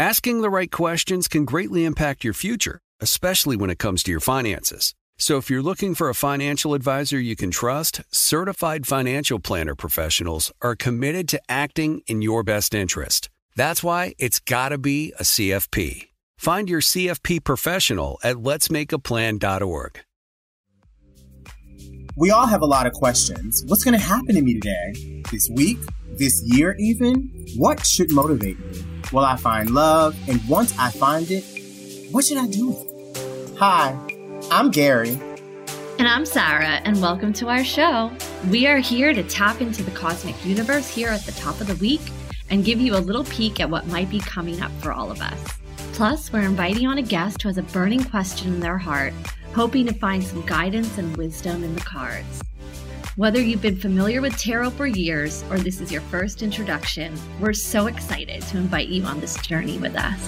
Asking the right questions can greatly impact your future, especially when it comes to your finances. So if you're looking for a financial advisor you can trust, certified financial planner professionals are committed to acting in your best interest. That's why it's got to be a CFP. Find your CFP professional at letsmakeaplan.org. We all have a lot of questions. What's going to happen to me today? This week? This year, even? What should motivate me? Will I find love? And once I find it, what should I do? Hi, I'm Gary. And I'm Sarah, and welcome to our show. We are here to tap into the cosmic universe here at the top of the week and give you a little peek at what might be coming up for all of us. Plus, we're inviting on a guest who has a burning question in their heart, hoping to find some guidance and wisdom in the cards. Whether you've been familiar with tarot for years or this is your first introduction, we're so excited to invite you on this journey with us.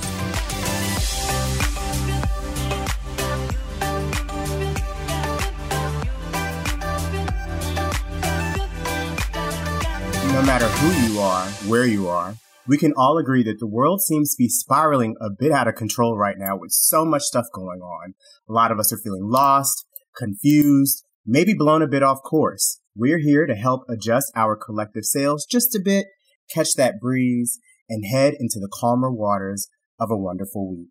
No matter who you are, where you are, we can all agree that the world seems to be spiraling a bit out of control right now with so much stuff going on. A lot of us are feeling lost, confused, maybe blown a bit off course. We're here to help adjust our collective sails just a bit, catch that breeze, and head into the calmer waters of a wonderful week.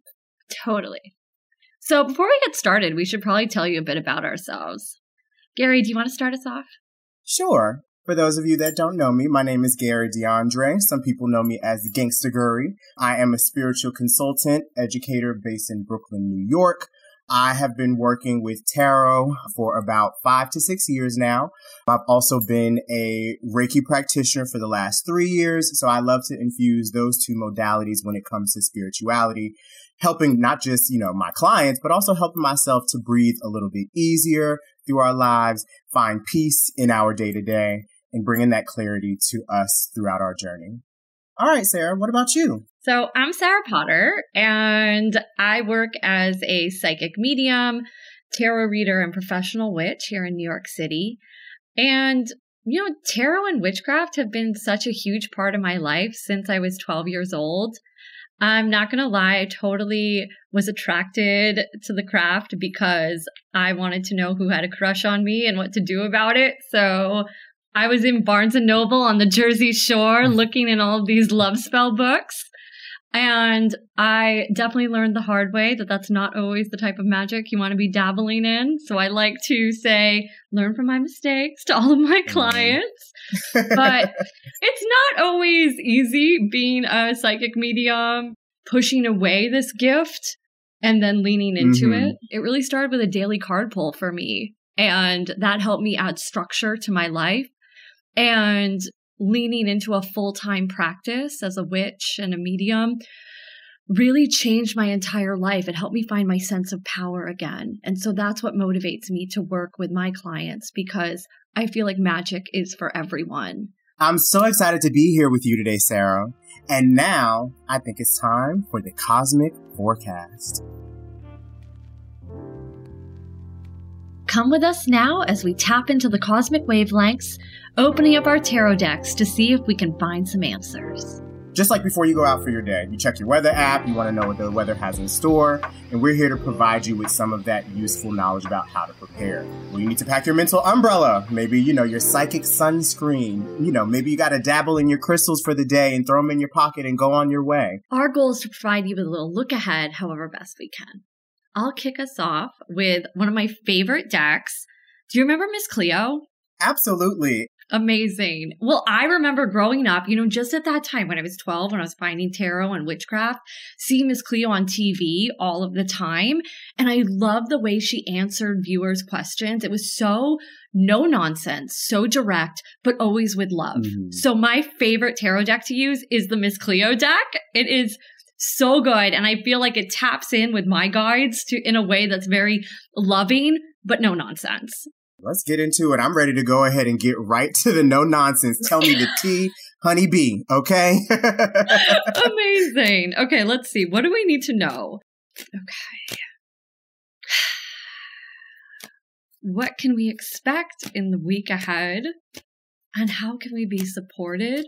Totally. So, before we get started, we should probably tell you a bit about ourselves. Gary, do you want to start us off? Sure. For those of you that don't know me, my name is Gary DeAndre. Some people know me as Gangsta Guri. I am a spiritual consultant, educator based in Brooklyn, New York. I have been working with tarot for about five to six years now. I've also been a Reiki practitioner for the last three years. So I love to infuse those two modalities when it comes to spirituality, helping not just, you know, my clients, but also helping myself to breathe a little bit easier through our lives, find peace in our day to day, and bringing that clarity to us throughout our journey. All right, Sarah, what about you? So, I'm Sarah Potter, and I work as a psychic medium, tarot reader, and professional witch here in New York City. And, you know, tarot and witchcraft have been such a huge part of my life since I was 12 years old. I'm not going to lie, I totally was attracted to the craft because I wanted to know who had a crush on me and what to do about it. So I was in Barnes and Noble on the Jersey Shore hmm. looking in all of these love spell books. And I definitely learned the hard way that that's not always the type of magic you want to be dabbling in. So I like to say, learn from my mistakes to all of my clients. but it's not always easy being a psychic medium, pushing away this gift and then leaning into Mhm. it. It really started with a daily card pull for me. And that helped me add structure to my life. And leaning into a full time practice as a witch and a medium really changed my entire life. It helped me find my sense of power again. And so that's what motivates me to work with my clients because I feel like magic is for everyone. I'm so excited to be here with you today, Sarah. And now I think it's time for the cosmic forecast. Come with us now as we tap into the cosmic wavelengths, opening up our tarot decks to see if we can find some answers. Just like before you go out for your day, you check your weather app, you want to know what the weather has in store, and we're here to provide you with some of that useful knowledge about how to prepare. Well, you need to pack your mental umbrella, maybe, you know, your psychic sunscreen. You know, maybe you got to dabble in your crystals for the day and throw them in your pocket and go on your way. Our goal is to provide you with a little look ahead, however best we can. I'll kick us off with one of my favorite decks. Do you remember Miss Cleo? Absolutely. Amazing. Well, I remember growing up, you know, just at that time when I was 12, when I was finding tarot and witchcraft, seeing Miss Cleo on TV all of the time. And I love the way she answered viewers' questions. It was so no nonsense, so direct, but always with love. Mm-hmm. So my favorite tarot deck to use is the Miss Cleo deck. It is so good. And I feel like it taps in with my guides to in a way that's very loving, but no nonsense. Let's get into it. I'm ready to go ahead and get right to the no nonsense. Tell me the tea, honey bee, okay? Amazing. Okay, let's see. What do we need to know? Okay. What can we expect in the week ahead? And how can we be supported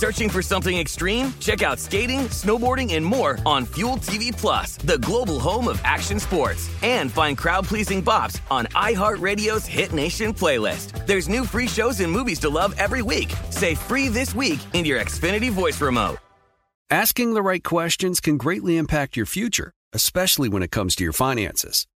Searching for something extreme? Check out skating, snowboarding, and more on Fuel TV Plus, the global home of action sports. And find crowd-pleasing bops on iHeartRadio's Hit Nation playlist. There's new free shows and movies to love every week. Say free this week in your Xfinity voice remote. Asking the right questions can greatly impact your future, especially when it comes to your finances.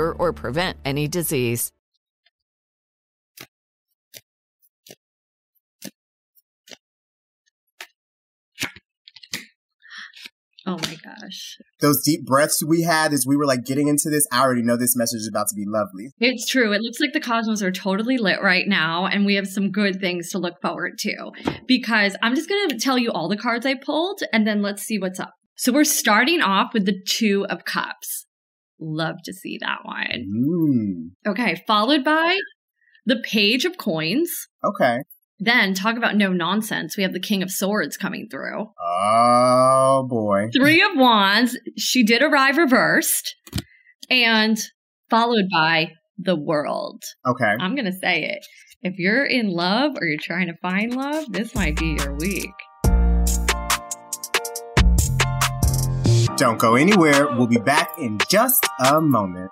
cure or prevent any disease. Oh my gosh. Those deep breaths we had as we were like getting into this, I already know this message is about to be lovely. It's true. It looks like the cosmos are totally lit right now, and we have some good things to look forward to. Because I'm just going to tell you all the cards I pulled, and then let's see what's up. So we're starting off with the Two of Cups. Love to see that one. Mm. Okay, followed by the Page of Coins. Okay. Then talk about no nonsense. We have the King of Swords coming through. Oh boy. Three of Wands. She did arrive reversed. And followed by the World. Okay. I'm going to say it. If you're in love or you're trying to find love, this might be your week. Don't go anywhere. We'll be back in just a moment.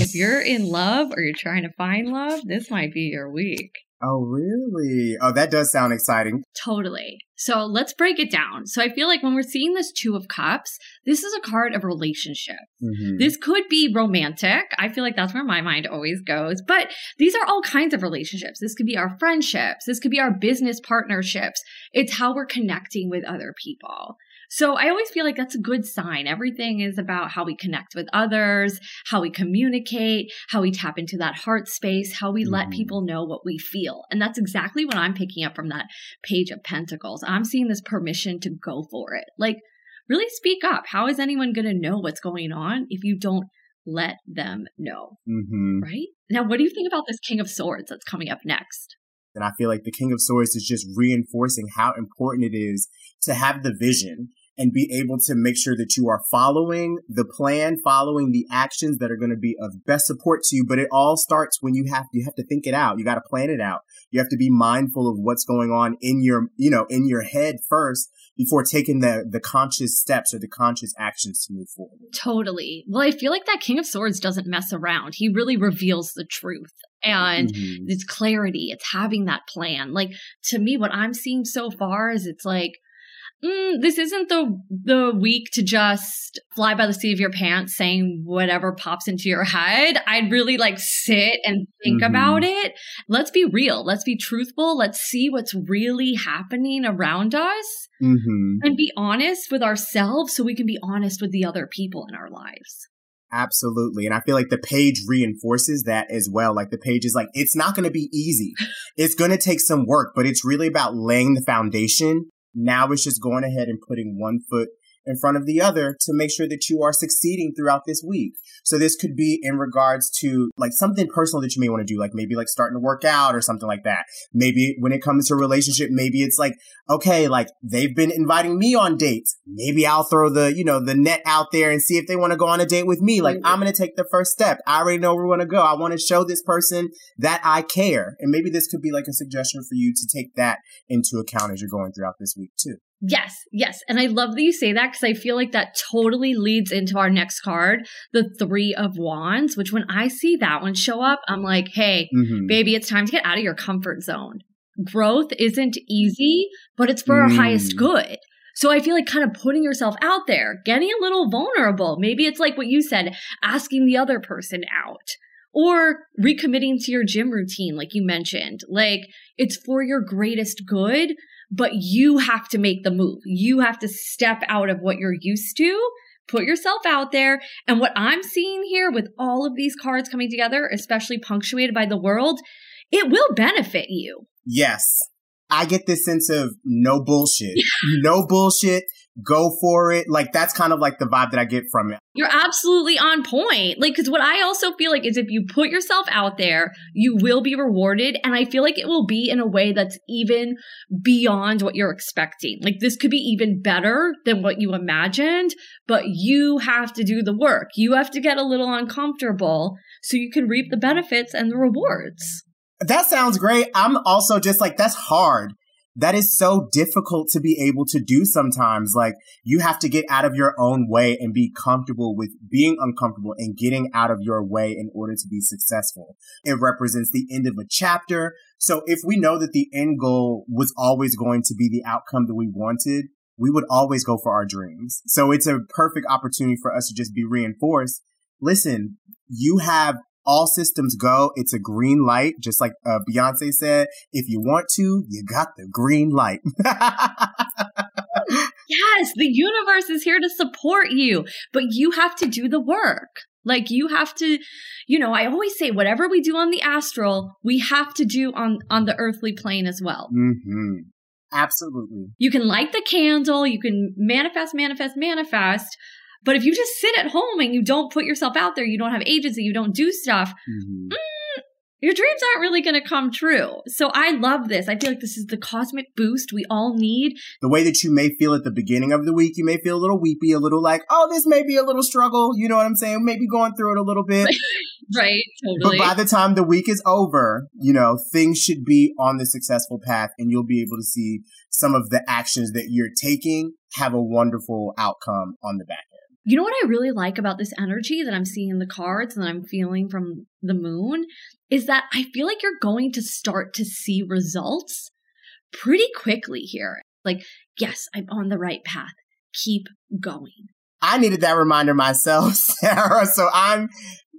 If you're in love or you're trying to find love, this might be your week. Oh, really? Oh, that does sound exciting. Totally. So let's break it down. So I feel like when we're seeing this Two of Cups, this is a card of relationship. Mm-hmm. This could be romantic. I feel like that's where my mind always goes. But these are all kinds of relationships. This could be our friendships. This could be our business partnerships. It's how we're connecting with other people. So I always feel like that's a good sign. Everything is about how we connect with others, how we communicate, how we tap into that heart space, how we mm-hmm. let people know what we feel. And that's exactly what I'm picking up from that page of pentacles. I'm seeing this permission to go for it. Like, really speak up. How is anyone going to know what's going on if you don't let them know? Mm-hmm. Right? Now, what do you think about this King of Swords that's coming up next? And I feel like the King of Swords is just reinforcing how important it is to have the vision and be able to make sure that you are following the plan, following the actions that are going to be of best support to you. But it all starts when you have, you have to think it out. You got to plan it out. You have to be mindful of what's going on in your, you know, in your head first before taking the, the conscious steps or the conscious actions to move forward. Totally. Well, I feel like that King of Swords doesn't mess around. He really reveals the truth and mm-hmm. it's clarity. It's having that plan. Like to me, what I'm seeing so far is it's like, mm, this isn't the the week to just fly by the seat of your pants saying whatever pops into your head. I'd really like sit and think mm-hmm. about it. Let's be real. Let's be truthful. Let's see what's really happening around us mm-hmm. and be honest with ourselves so we can be honest with the other people in our lives. Absolutely. And I feel like the page reinforces that as well. Like the page is like, it's not going to be easy. It's going to take some work, but it's really about laying the foundation now it's just going ahead and putting one foot in front of the other to make sure that you are succeeding throughout this week. So this could be in regards to like something personal that you may want to do, like maybe like starting to work out or something like that. Maybe when it comes to a relationship, maybe it's like, okay, like they've been inviting me on dates. Maybe I'll throw the, you know, the net out there and see if they want to go on a date with me. Like mm-hmm. I'm going to take the first step. I already know where we want to go. I want to show this person that I care. And maybe this could be like a suggestion for you to take that into account as you're going throughout this week too. Yes, yes. And I love that you say that because I feel like that totally leads into our next card, the Three of Wands, which when I see that one show up, I'm like, hey, mm-hmm. baby, it's time to get out of your comfort zone. Growth isn't easy, but it's for mm. our highest mm. good. So I feel like kind of putting yourself out there, getting a little vulnerable. Maybe it's like what you said, asking the other person out or recommitting to your gym routine, like you mentioned. Like it's for your greatest good but you have to make the move. You have to step out of what you're used to, put yourself out there. And what I'm seeing here with all of these cards coming together, especially punctuated by the world, it will benefit you. Yes. I get this sense of no bullshit. no bullshit go for it. Like that's kind of like the vibe that I get from it. You're absolutely on point. Like, cause what I also feel like is if you put yourself out there, you will be rewarded. And I feel like it will be in a way that's even beyond what you're expecting. Like this could be even better than what you imagined, but you have to do the work. You have to get a little uncomfortable so you can reap the benefits and the rewards. That sounds great. I'm also just like, that's hard that is so difficult to be able to do sometimes. Like you have to get out of your own way and be comfortable with being uncomfortable and getting out of your way in order to be successful. It represents the end of a chapter. So if we know that the end goal was always going to be the outcome that we wanted, we would always go for our dreams. So it's a perfect opportunity for us to just be reinforced. Listen, you have all systems go. It's a green light, just like uh, Beyonce said. If you want to, you got the green light. yes, the universe is here to support you, but you have to do the work. Like you have to, you know, I always say whatever we do on the astral, we have to do on on the earthly plane as well. Mm-hmm. Absolutely. You can light the candle, you can manifest, manifest, manifest, but if you just sit at home and you don't put yourself out there, you don't have agency, you don't do stuff, mm-hmm. mm, your dreams aren't really going to come true. So I love this. I feel like this is the cosmic boost we all need. The way that you may feel at the beginning of the week, you may feel a little weepy, a little like, oh, this may be a little struggle. You know what I'm saying? Maybe going through it a little bit. right, totally. But by the time the week is over, you know, things should be on the successful path and you'll be able to see some of the actions that you're taking have a wonderful outcome on the back You know what I really like about this energy that I'm seeing in the cards and that I'm feeling from the moon is that I feel like you're going to start to see results pretty quickly here. Like, yes, I'm on the right path. Keep going. I needed that reminder myself, Sarah. So I'm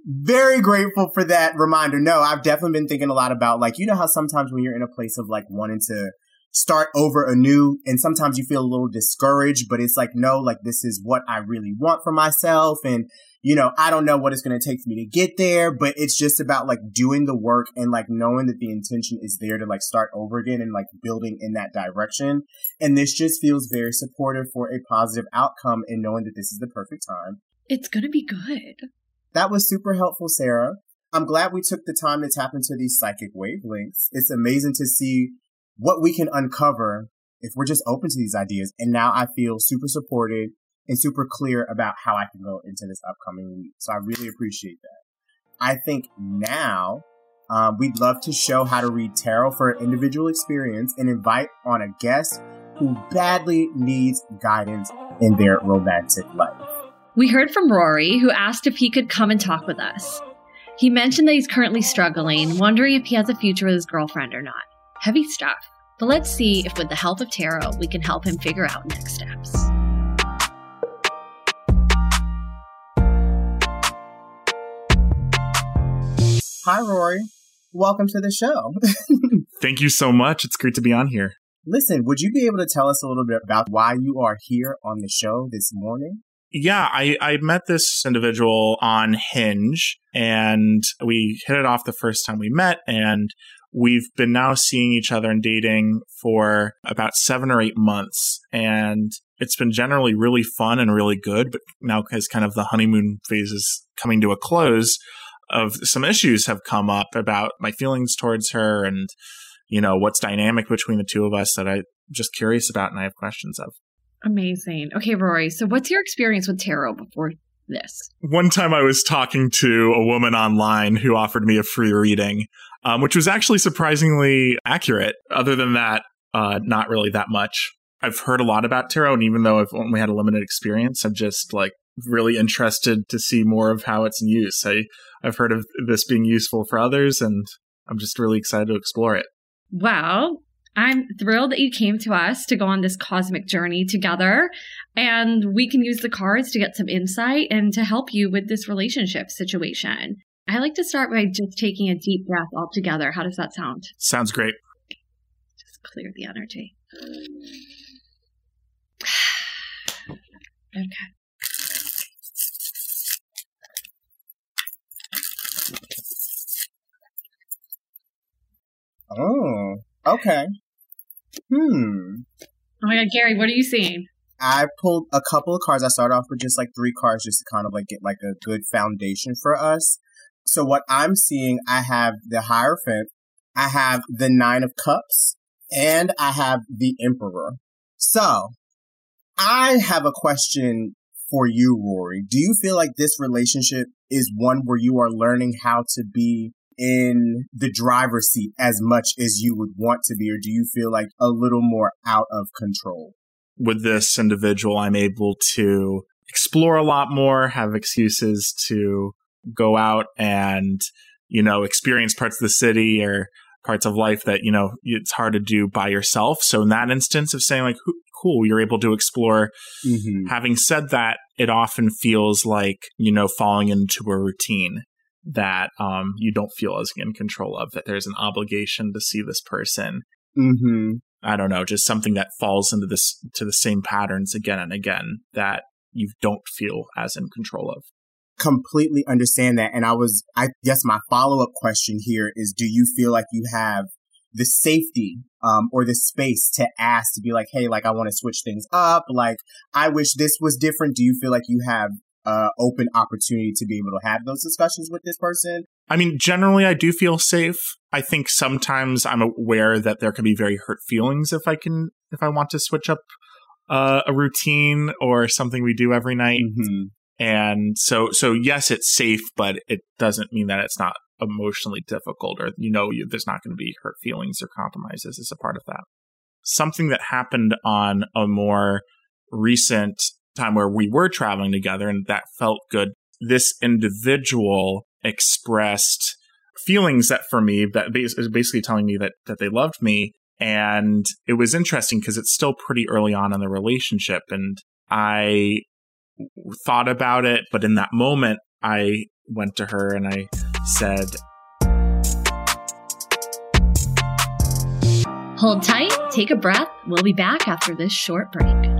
very grateful for that reminder. No, I've definitely been thinking a lot about like, you know how sometimes when you're in a place of like wanting to start over anew. And sometimes you feel a little discouraged, but it's like, no, like this is what I really want for myself. And, you know, I don't know what it's going to take for me to get there, but it's just about like doing the work and like knowing that the intention is there to like start over again and like building in that direction. And this just feels very supportive for a positive outcome and knowing that this is the perfect time. It's going to be good. That was super helpful, Sarah. I'm glad we took the time to tap into these psychic wavelengths. It's amazing to see what we can uncover if we're just open to these ideas. And now I feel super supported and super clear about how I can go into this upcoming week. So I really appreciate that. I think now um, we'd love to show how to read tarot for an individual experience and invite on a guest who badly needs guidance in their romantic life. We heard from Rory, who asked if he could come and talk with us. He mentioned that he's currently struggling, wondering if he has a future with his girlfriend or not. Heavy stuff. But let's see if, with the help of tarot, we can help him figure out next steps. Hi, Rory. Welcome to the show. Thank you so much. It's great to be on here. Listen, would you be able to tell us a little bit about why you are here on the show this morning? Yeah, I, I met this individual on Hinge and we hit it off the first time we met and we've been now seeing each other and dating for about seven or eight months. And it's been generally really fun and really good. But now, as kind of the honeymoon phase is coming to a close, of some issues have come up about my feelings towards her and, you know, what's dynamic between the two of us that I'm just curious about and I have questions of. Amazing. Okay, Rory. So, what's your experience with tarot before this? One time I was talking to a woman online who offered me a free reading um, which was actually surprisingly accurate. Other than that, uh, not really that much. I've heard a lot about tarot, and even though I've only had a limited experience, I'm just like really interested to see more of how it's in use. I, I've heard of this being useful for others, and I'm just really excited to explore it. Well, I'm thrilled that you came to us to go on this cosmic journey together. And we can use the cards to get some insight and to help you with this relationship situation. I like to start by just taking a deep breath altogether. How does that sound? Sounds great. Just clear the energy. okay. Oh, okay. Hmm. Oh my god, Gary, what are you seeing? I pulled a couple of cards. I started off with just like three cards just to kind of like get like a good foundation for us. So what I'm seeing, I have the Hierophant, I have the Nine of Cups, and I have the Emperor. So I have a question for you, Rory. Do you feel like this relationship is one where you are learning how to be in the driver's seat as much as you would want to be, or do you feel like a little more out of control? With this individual, I'm able to explore a lot more, have excuses to go out and, you know, experience parts of the city or parts of life that, you know, it's hard to do by yourself. So in that instance of saying like, cool, you're able to explore. Mm-hmm. Having said that, it often feels like, you know, falling into a routine that um, you don't feel as in control of, that there's an obligation to see this person. Mm-hmm. I don't know, just something that falls into this to the same patterns again and again that you don't feel as in control of completely understand that. And I was, I guess my follow up question here is do you feel like you have the safety um, or the space to ask to be like, hey, like I want to switch things up. Like I wish this was different. Do you feel like you have uh, open opportunity to be able to have those discussions with this person? I mean, generally, I do feel safe. I think sometimes I'm aware that there can be very hurt feelings if I can, if I want to switch up uh, a routine or something we do every night. Mm-hmm. And so, so yes, it's safe, but it doesn't mean that it's not emotionally difficult or, you know, you, there's not going to be hurt feelings or compromises as a part of that. Something that happened on a more recent time where we were traveling together and that felt good. This individual expressed feelings that for me that is basically telling me that that they loved me and it was interesting because it's still pretty early on in the relationship and I thought about it but in that moment I went to her and I said Hold tight, take a breath. We'll be back after this short break.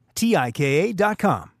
T-I-K-A.com.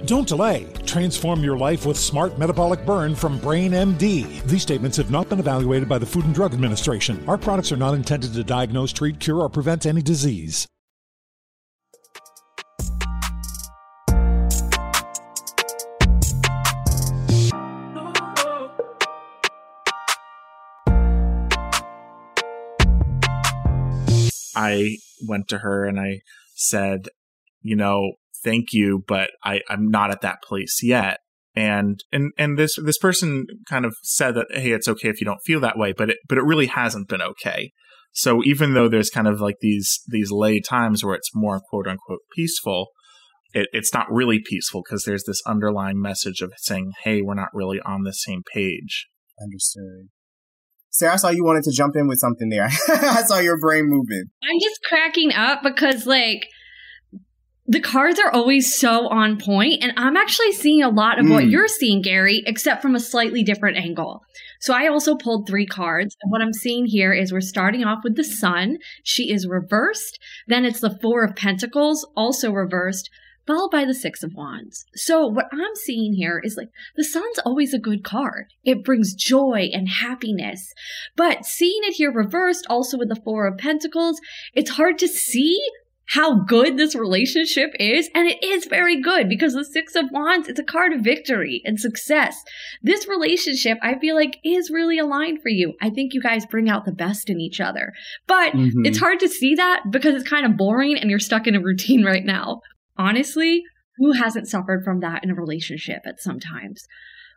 Don't delay. Transform your life with Smart Metabolic Burn from Brain MD. These statements have not been evaluated by the Food and Drug Administration. Our products are not intended to diagnose, treat, cure, or prevent any disease. I went to her and I said, you know, thank you, but I, I'm not at that place yet and and and this this person kind of said that hey it's okay if you don't feel that way but it but it really hasn't been okay so even though there's kind of like these these lay times where it's more quote unquote peaceful it, it's not really peaceful because there's this underlying message of saying hey we're not really on the same page understood Sarah, I saw you wanted to jump in with something there. I saw your brain moving. I'm just cracking up because, like, the cards are always so on point and i'm actually seeing a lot of mm. what you're seeing gary except from a slightly different angle. So i also pulled three cards and what i'm seeing here is we're starting off with the sun. She is reversed. Then it's the four of pentacles also reversed followed by the six of wands. So what i'm seeing here is like the sun's always a good card. It brings joy and happiness. But seeing it here reversed also with the four of pentacles it's hard to see how good this relationship is. And it is very good because the Six of Wands, it's a card of victory and success. This relationship, I feel like, is really aligned for you. I think you guys bring out the best in each other. But mm-hmm. it's hard to see that because it's kind of boring and you're stuck in a routine right now. Honestly, who hasn't suffered from that in a relationship at some times?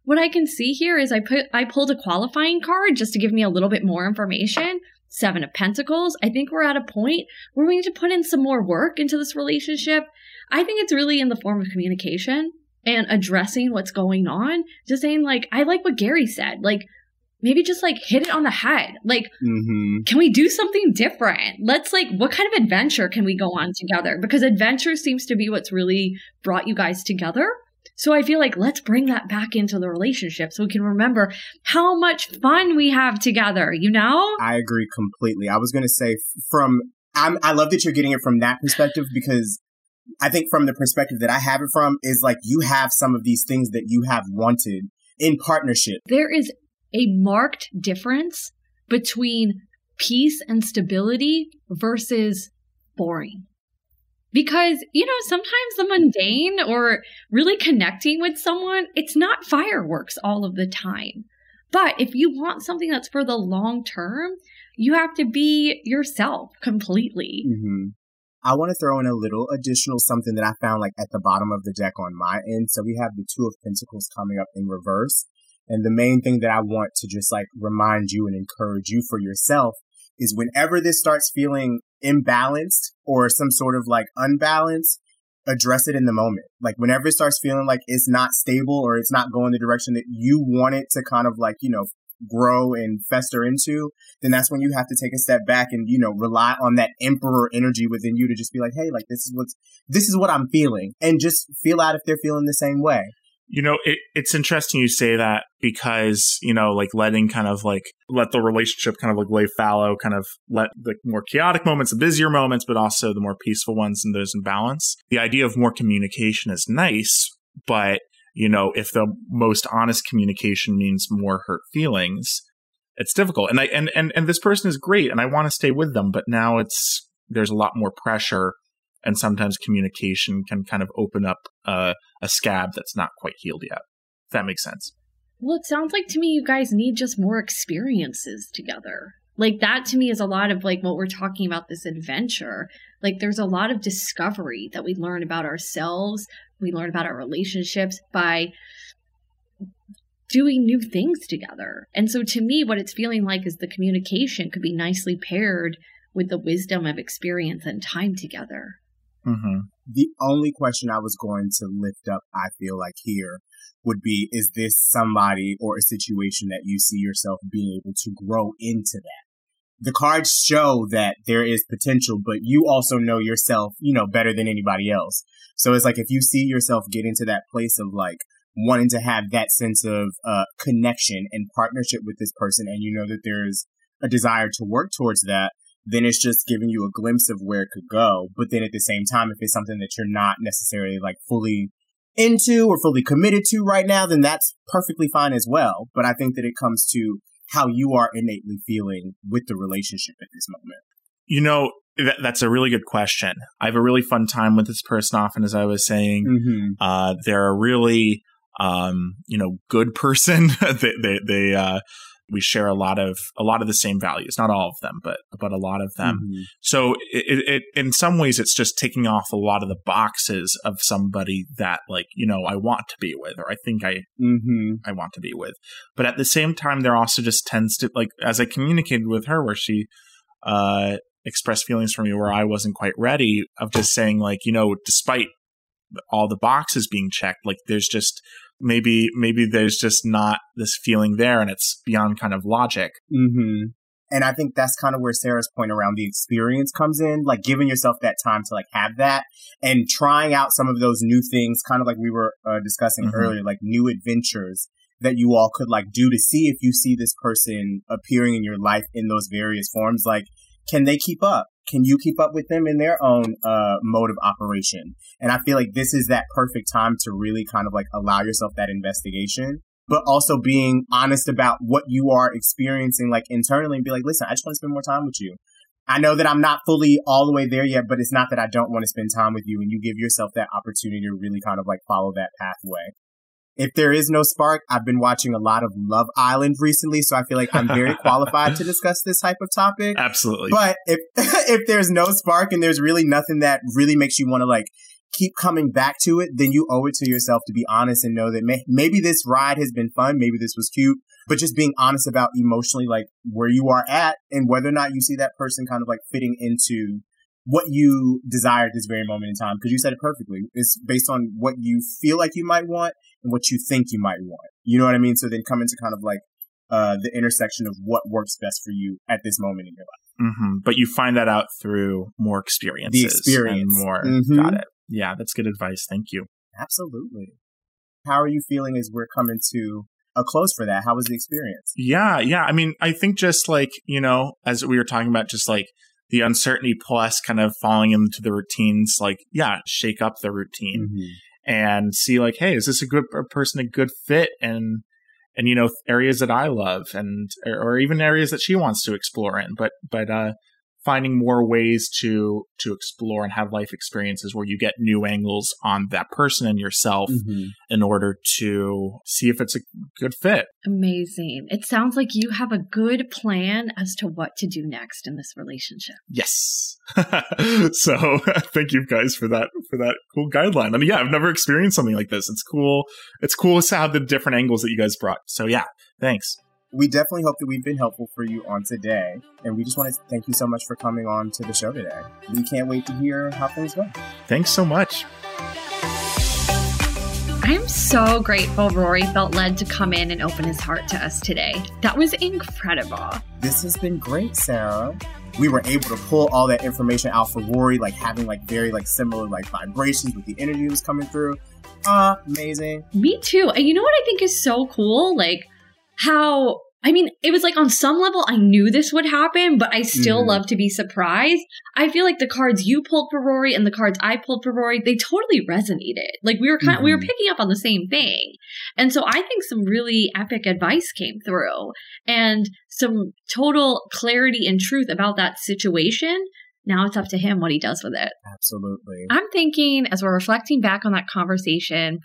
What I can see here is I put I pulled a qualifying card just to give me a little bit more information. Seven of Pentacles. I think we're at a point where we need to put in some more work into this relationship. I think it's really in the form of communication and addressing what's going on. Just saying, like, I like what Gary said. Like, maybe just like hit it on the head. Like, Mm-hmm. can we do something different? Let's like, what kind of adventure can we go on together? Because adventure seems to be what's really brought you guys together. So I feel like let's bring that back into the relationship so we can remember how much fun we have together, you know? I agree completely. I was going to say from, I'm, I love that you're getting it from that perspective because I think from the perspective that I have it from is like you have some of these things that you have wanted in partnership. There is a marked difference between peace and stability versus boring. Because, you know, sometimes the mundane or really connecting with someone, it's not fireworks all of the time. But if you want something that's for the long term, you have to be yourself completely. Mm-hmm. I want to throw in a little additional something that I found like at the bottom of the deck on my end. So we have the Two of Pentacles coming up in reverse. And the main thing that I want to just like remind you and encourage you for yourself is whenever this starts feeling imbalanced or some sort of like unbalanced, address it in the moment. Like whenever it starts feeling like it's not stable or it's not going the direction that you want it to kind of like, you know, grow and fester into, then that's when you have to take a step back and, you know, rely on that emperor energy within you to just be like, hey, like this is what's, this is what I'm feeling and just feel out if they're feeling the same way. You know, it, it's interesting you say that because, you know, like letting kind of like let the relationship kind of like lay fallow, kind of let the more chaotic moments, the busier moments, but also the more peaceful ones and those in balance. The idea of more communication is nice, but, you know, if the most honest communication means more hurt feelings, it's difficult. And I, and, and, and this person is great and I want to stay with them, but now it's, there's a lot more pressure and sometimes communication can kind of open up uh, a scab that's not quite healed yet. If that makes sense. Well, it sounds like to me you guys need just more experiences together. Like that to me is a lot of like what we're talking about this adventure. Like there's a lot of discovery that we learn about ourselves, we learn about our relationships by doing new things together. And so to me what it's feeling like is the communication could be nicely paired with the wisdom of experience and time together. Mm-hmm. The only question I was going to lift up, I feel like here, would be is this somebody or a situation that you see yourself being able to grow into that? The cards show that there is potential, but you also know yourself, you know, better than anybody else. So it's like if you see yourself getting to that place of like wanting to have that sense of uh, connection and partnership with this person, and you know that there's a desire to work towards that, then it's just giving you a glimpse of where it could go. But then at the same time, if it's something that you're not necessarily like fully into or fully committed to right now, then that's perfectly fine as well. But I think that it comes to how you are innately feeling with the relationship at this moment. You know, that, that's a really good question. I have a really fun time with this person often, as I was saying. Mm-hmm. Uh, they're a really, um, you know, good person. they, they, they, uh, we share a lot of a lot of the same values not all of them but but a lot of them Mm-hmm. so it, it in some ways it's just taking off a lot of the boxes of somebody that like you know i want to be with or i think i Mm-hmm. i want to be with but at the same time there also just tends to like as i communicated with her where she uh expressed feelings for me where i wasn't quite ready of just saying like you know despite all the boxes being checked like there's just maybe maybe there's just not this feeling there and it's beyond kind of logic Mm-hmm. And I think that's kind of where Sarah's point around the experience comes in, like giving yourself that time to like have that and trying out some of those new things, kind of like we were uh, discussing Mhm. earlier, like new adventures that you all could like do to see if you see this person appearing in your life in those various forms. Like, can they keep up? Can you keep up with them in their own uh, mode of operation? And I feel like this is that perfect time to really kind of like allow yourself that investigation but also being honest about what you are experiencing like internally and be like, listen, I just want to spend more time with you. I know that I'm not fully all the way there yet, but it's not that I don't want to spend time with you and you give yourself that opportunity to really kind of like follow that pathway. If there is no spark, I've been watching a lot of Love Island recently, so I feel like I'm very qualified to discuss this type of topic. absolutely But if if there's no spark and there's really nothing that really makes you want to like keep coming back to it, then you owe it to yourself to be honest and know that may- maybe this ride has been fun, maybe this was cute, but just being honest about emotionally like where you are at and whether or not you see that person kind of like fitting into what you desire at this very moment in time. Because you said it perfectly. It's based on what you feel like you might want what you think you might want. You know what I mean? So then come into kind of like uh, the intersection of what works best for you at this moment in your life. Mm-hmm. But you find that out through more experiences. The experience. more. Mhm. Got it. Yeah, that's good advice. Thank you. Absolutely. How are you feeling as we're coming to a close for that? How was the experience? Yeah, yeah. I mean, I think just like, you know, as we were talking about, just like the uncertainty plus kind of falling into the routines, like, yeah, shake up the routine and see like, hey, is this a good a person, a good fit? And, and, you know, areas that I love and, or, or even areas that she wants to explore in, but, but, uh, finding more ways to to explore and have life experiences where you get new angles on that person and yourself Mhm. in order to see if it's a good fit Amazing. It sounds like you have a good plan as to what to do next in this relationship. Yes. so thank you guys for that for that cool guideline. I mean, yeah, I've never experienced something like this. It's cool. It's cool to have the different angles that you guys brought. So yeah, thanks. We definitely hope that we've been helpful for you on today. And we just want to thank you so much for coming on to the show today. We can't wait to hear how things go. Thanks so much. I'm so grateful Rory felt led to come in and open his heart to us today. That was incredible. This has been great, Sarah. We were able to pull all that information out for Rory, like having like very like similar like vibrations with the energy that was coming through. Amazing. Me too. And you know what I think is so cool? Like how I mean, it was like on some level I knew this would happen, but I still Mhm. love to be surprised. I feel like the cards you pulled for Rory and the cards I pulled for Rory, they totally resonated. Like we were kind of we were Mhm. picking up on the same thing. And so I think some really epic advice came through and some total clarity and truth about that situation. Now it's up to him what he does with it. Absolutely. I'm thinking as we're reflecting back on that conversation,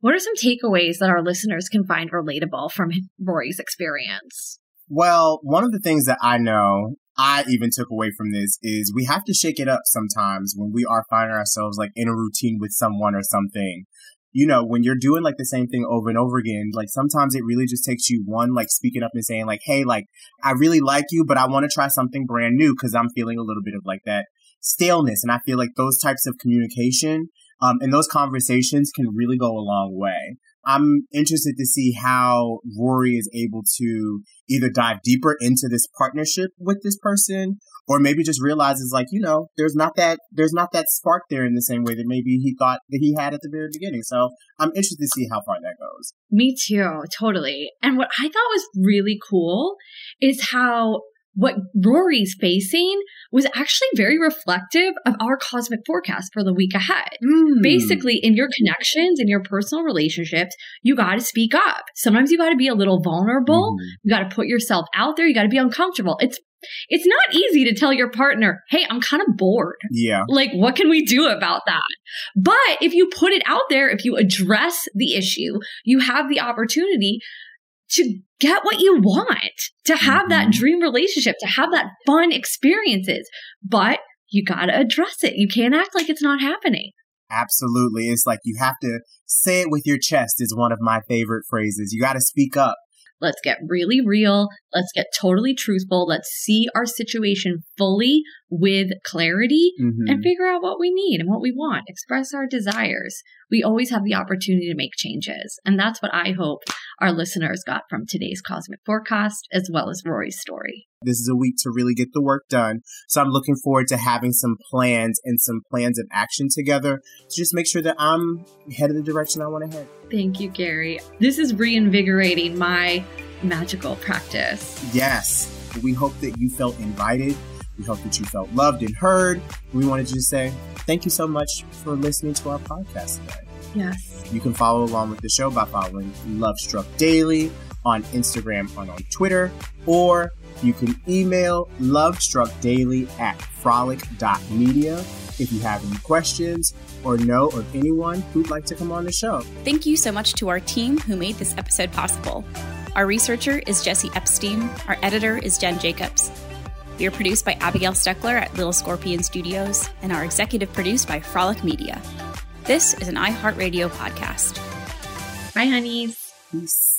what are some takeaways that our listeners can find relatable from Rory's experience? Well, one of the things that I know I even took away from this is we have to shake it up sometimes when we are finding ourselves like in a routine with someone or something. You know, when you're doing like the same thing over and over again, like sometimes it really just takes you one, like speaking up and saying like, Hey, like I really like you, but I want to try something brand new because I'm feeling a little bit of like that staleness. And I feel like those types of communication, um, and those conversations can really go a long way. I'm interested to see how Rory is able to either dive deeper into this partnership with this person or maybe just realizes like, you know, there's not that there's not that spark there in the same way that maybe he thought that he had at the very beginning. So I'm interested to see how far that goes. Me too, totally. And what I thought was really cool is how what Rory's facing was actually very reflective of our cosmic forecast for the week ahead. Hmm. Basically, in your connections, in your personal relationships, you got to speak up. Sometimes you got to be a little vulnerable. Hmm. You got to put yourself out there. You got to be uncomfortable. It's it's not easy to tell your partner, "Hey, I'm kind of bored." Yeah. Like, what can we do about that? But if you put it out there, if you address the issue, you have the opportunity to get what you want, to have that dream relationship, to have that fun experiences. But you got to address it. You can't act like it's not happening. Absolutely. It's like you have to say it with your chest is one of my favorite phrases. You got to speak up. Let's get really real. Let's get totally truthful. Let's see our situation fully with clarity Mhm. and figure out what we need and what we want. Express our desires. We always have the opportunity to make changes. And that's what I hope our listeners got from today's Cosmic Forecast as well as Rory's story. This is a week to really get the work done. So I'm looking forward to having some plans and some plans of action together to just make sure that I'm headed the direction I want to head. Thank you, Gary. This is reinvigorating my magical practice. Yes, we hope that you felt invited. We hope that you felt loved and heard. We wanted to say thank you so much for listening to our podcast today. Yes. You can follow along with the show by following Love Struck Daily on Instagram and on Twitter, or you can email lovestruckdaily at frolic.media if you have any questions or know of anyone who'd like to come on the show. Thank you so much to our team who made this episode possible. Our researcher is Jesse Epstein. Our editor is Jen Jacobs. We are produced by Abigail Steckler at Little Scorpion Studios and are executive produced by Frolic Media. This is an iHeartRadio podcast. Bye, honeys. Peace.